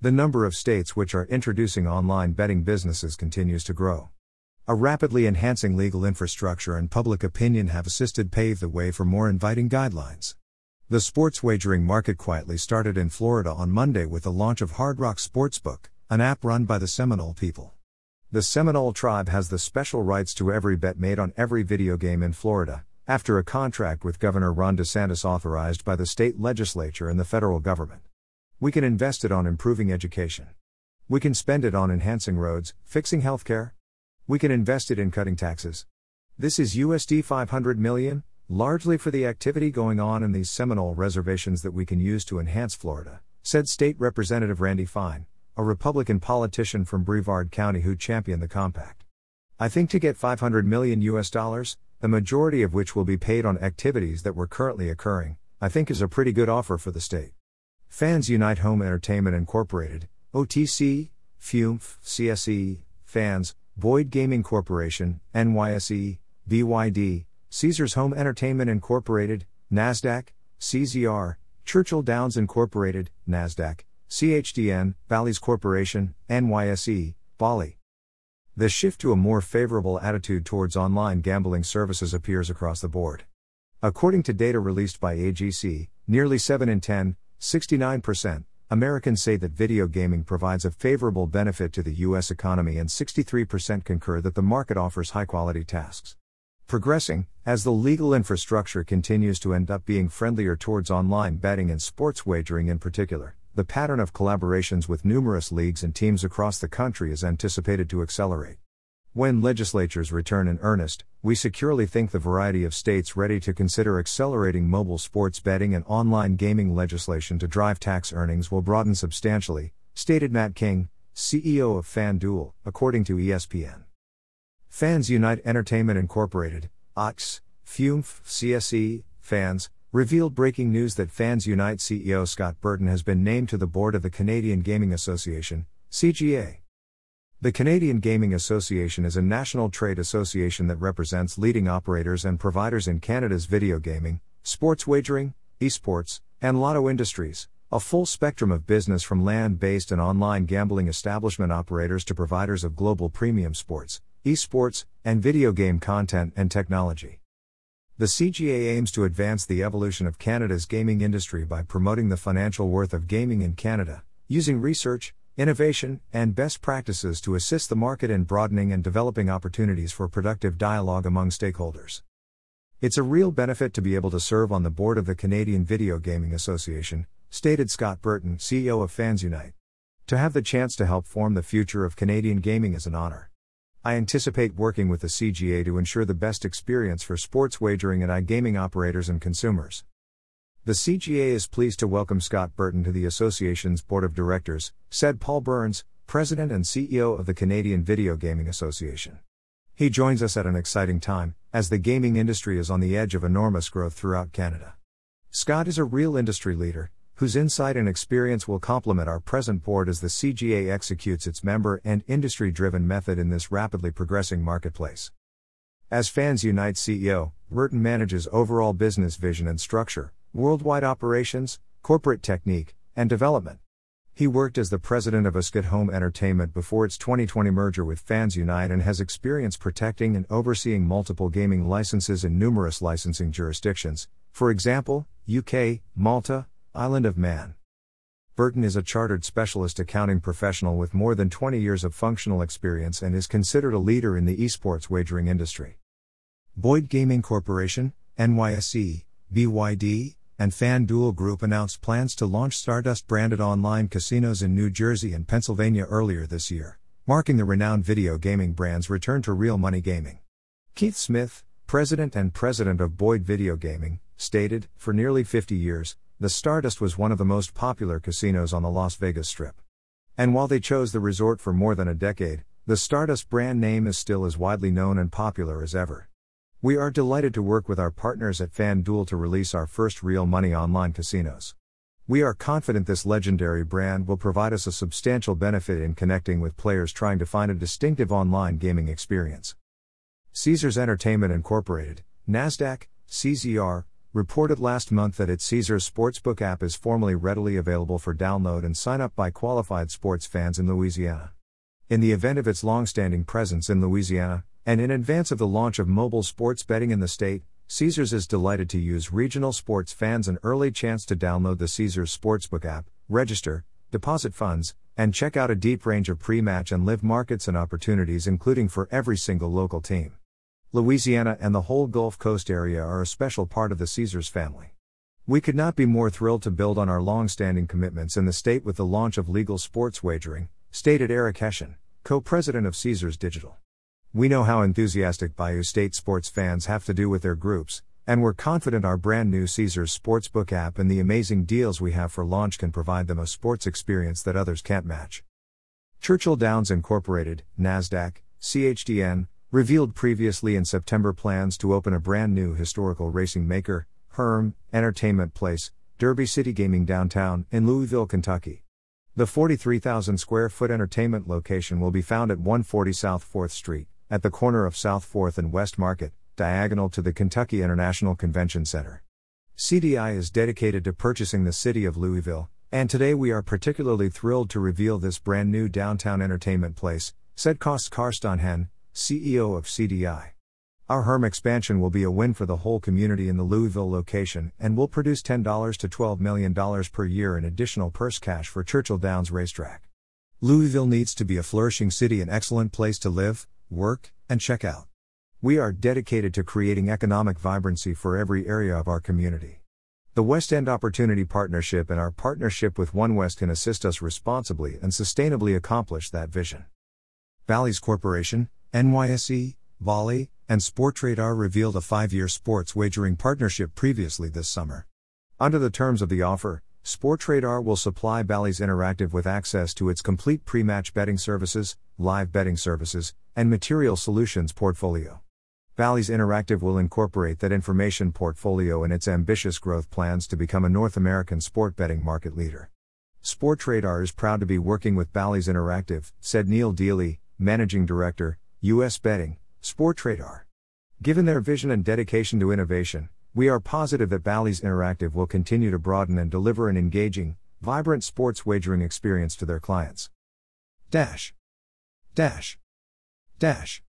The number of states which are introducing online betting businesses continues to grow. A rapidly enhancing legal infrastructure and public opinion have assisted pave the way for more inviting guidelines. The sports wagering market quietly started in Florida on Monday with the launch of Hard Rock Sportsbook, an app run by the Seminole people. The Seminole tribe has the special rights to every bet made on every video game in Florida, after a contract with Governor Ron DeSantis authorized by the state legislature and the federal government. We can invest it on improving education. We can spend it on enhancing roads, fixing healthcare, we can invest it in cutting taxes. This is USD 500 million, largely for the activity going on in these Seminole reservations that we can use to enhance Florida, said State Representative Randy Fine, a Republican politician from Brevard County who championed the compact. I think to get 500 million US dollars, the majority of which will be paid on activities that were currently occurring, I think is a pretty good offer for the state. Fans Unite Home Entertainment Incorporated, OTC, FUMF, CSE, Fans, Boyd Gaming Corporation, NYSE, BYD, Caesars Home Entertainment Incorporated, NASDAQ, CZR, Churchill Downs Incorporated, NASDAQ, CHDN, Bally's Corporation, NYSE, Bali. The shift to a more favorable attitude towards online gambling services appears across the board. According to data released by AGC, nearly 7 in 10, 69%, Americans say that video gaming provides a favorable benefit to the U.S. economy, and 63% concur that the market offers high quality tasks. Progressing, as the legal infrastructure continues to end up being friendlier towards online betting and sports wagering in particular, the pattern of collaborations with numerous leagues and teams across the country is anticipated to accelerate. When legislatures return in earnest, we securely think the variety of states ready to consider accelerating mobile sports betting and online gaming legislation to drive tax earnings will broaden substantially, stated Matt King, CEO of FanDuel, according to ESPN. Fans Unite Entertainment Incorporated, OX, FUMF, CSE, Fans, revealed breaking news that Fans Unite CEO Scott Burton has been named to the board of the Canadian Gaming Association, CGA. The Canadian Gaming Association is a national trade association that represents leading operators and providers in Canada's video gaming, sports wagering, esports, and lotto industries, a full spectrum of business from land based and online gambling establishment operators to providers of global premium sports, esports, and video game content and technology. The CGA aims to advance the evolution of Canada's gaming industry by promoting the financial worth of gaming in Canada, using research, innovation, and best practices to assist the market in broadening and developing opportunities for productive dialogue among stakeholders. It's a real benefit to be able to serve on the board of the Canadian Video Gaming Association, stated Scott Burton, CEO of Fans Unite. To have the chance to help form the future of Canadian gaming is an honor. I anticipate working with the CGA to ensure the best experience for sports wagering and iGaming operators and consumers. The CGA is pleased to welcome Scott Burton to the association's board of directors, said Paul Burns, president and CEO of the Canadian Video Gaming Association. He joins us at an exciting time, as the gaming industry is on the edge of enormous growth throughout Canada. Scott is a real industry leader, whose insight and experience will complement our present board as the CGA executes its member and industry driven method in this rapidly progressing marketplace. As Fans Unite CEO, Burton manages overall business vision and structure, worldwide operations, corporate technique, and development. He worked as the president of Ascot Home Entertainment before its 2020 merger with Fans Unite and has experience protecting and overseeing multiple gaming licenses in numerous licensing jurisdictions, for example, UK, Malta, Island of Man. Burton is a chartered specialist accounting professional with more than 20 years of functional experience and is considered a leader in the esports wagering industry. Boyd Gaming Corporation, NYSE, BYD, and FanDuel Group announced plans to launch Stardust branded online casinos in New Jersey and Pennsylvania earlier this year, marking the renowned video gaming brand's return to real money gaming. Keith Smith, president and president of Boyd Video Gaming, stated For nearly 50 years, the Stardust was one of the most popular casinos on the Las Vegas Strip. And while they chose the resort for more than a decade, the Stardust brand name is still as widely known and popular as ever. We are delighted to work with our partners at FanDuel to release our first real money online casinos. We are confident this legendary brand will provide us a substantial benefit in connecting with players trying to find a distinctive online gaming experience. Caesars Entertainment Incorporated, NASDAQ, CZR, reported last month that its Caesars Sportsbook app is formally readily available for download and sign up by qualified sports fans in Louisiana. In the event of its long-standing presence in Louisiana, and in advance of the launch of mobile sports betting in the state, Caesars is delighted to use regional sports fans an early chance to download the Caesars Sportsbook app, register, deposit funds, and check out a deep range of pre match and live markets and opportunities, including for every single local team. Louisiana and the whole Gulf Coast area are a special part of the Caesars family. We could not be more thrilled to build on our long standing commitments in the state with the launch of legal sports wagering, stated Eric Hession, co president of Caesars Digital. We know how enthusiastic Bayou State sports fans have to do with their groups, and we're confident our brand new Caesars Sportsbook app and the amazing deals we have for launch can provide them a sports experience that others can't match. Churchill Downs Incorporated, NASDAQ, CHDN, revealed previously in September plans to open a brand new historical racing maker, Herm, Entertainment Place, Derby City Gaming downtown, in Louisville, Kentucky. The 43,000 square foot entertainment location will be found at 140 South 4th Street, at the corner of South 4th and West Market, diagonal to the Kentucky International Convention Center. CDI is dedicated to purchasing the city of Louisville, and today we are particularly thrilled to reveal this brand new downtown entertainment place, said Kost Carstanjen, CEO of CDI. Our Herm expansion will be a win for the whole community in the Louisville location and will produce $10 to $12 million per year in additional purse cash for Churchill Downs Racetrack. Louisville needs to be a flourishing city, an excellent place to live, work, and check out. We are dedicated to creating economic vibrancy for every area of our community. The West End Opportunity Partnership and our partnership with One West can assist us responsibly and sustainably accomplish that vision. Bally's Corporation, NYSE, Volley, and Sportradar revealed a five year sports wagering partnership previously this summer. Under the terms of the offer, Sportradar will supply Bally's Interactive with access to its complete pre match betting services, live betting services, and material solutions portfolio. Bally's Interactive will incorporate that information portfolio in its ambitious growth plans to become a North American sport betting market leader. Sportradar is proud to be working with Bally's Interactive, said Neil Deely, Managing Director, U.S. Betting, Sportradar. Given their vision and dedication to innovation, we are positive that Bally's Interactive will continue to broaden and deliver an engaging, vibrant sports wagering experience to their clients. Dash. Dash. Dash.